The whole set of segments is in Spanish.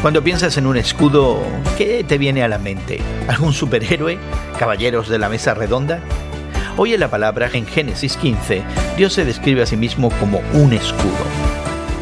Cuando piensas en un escudo, ¿qué te viene a la mente? ¿Algún superhéroe? ¿Caballeros de la mesa redonda? Hoy en la palabra, en Génesis 15, Dios se describe a sí mismo como un escudo.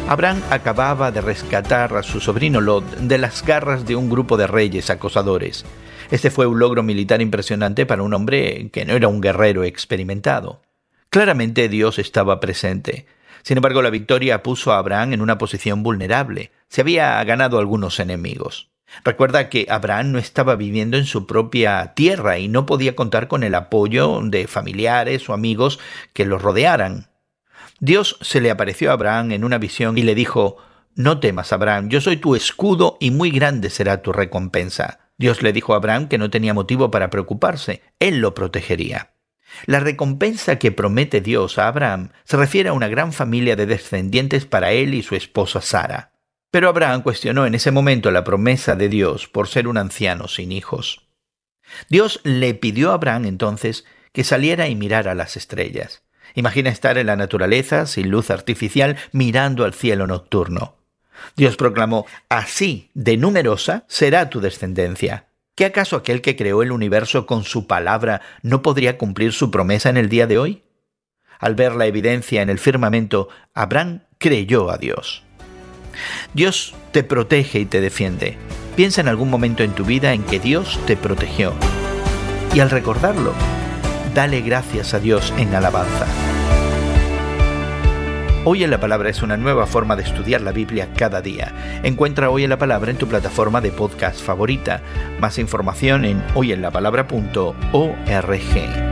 Abraham acababa de rescatar a su sobrino Lot de las garras de un grupo de reyes acosadores. Este fue un logro militar impresionante para un hombre que no era un guerrero experimentado. Claramente Dios estaba presente. Sin embargo, la victoria puso a Abraham en una posición vulnerable. Se había ganado algunos enemigos. Recuerda que Abraham no estaba viviendo en su propia tierra y no podía contar con el apoyo de familiares o amigos que lo rodearan. Dios se le apareció a Abraham en una visión y le dijo, No temas, Abraham, yo soy tu escudo y muy grande será tu recompensa. Dios le dijo a Abraham que no tenía motivo para preocuparse, él lo protegería. La recompensa que promete Dios a Abraham se refiere a una gran familia de descendientes para él y su esposa Sara. Pero Abraham cuestionó en ese momento la promesa de Dios por ser un anciano sin hijos. Dios le pidió a Abraham entonces que saliera y mirara las estrellas. Imagina estar en la naturaleza, sin luz artificial, mirando al cielo nocturno. Dios proclamó, así de numerosa será tu descendencia. ¿Qué acaso aquel que creó el universo con su palabra no podría cumplir su promesa en el día de hoy? Al ver la evidencia en el firmamento, Abraham creyó a Dios. Dios te protege y te defiende. Piensa en algún momento en tu vida en que Dios te protegió. Y al recordarlo, dale gracias a Dios en alabanza. Hoy en la Palabra es una nueva forma de estudiar la Biblia cada día. Encuentra Hoy en la Palabra en tu plataforma de podcast favorita. Más información en hoyenlapalabra.org.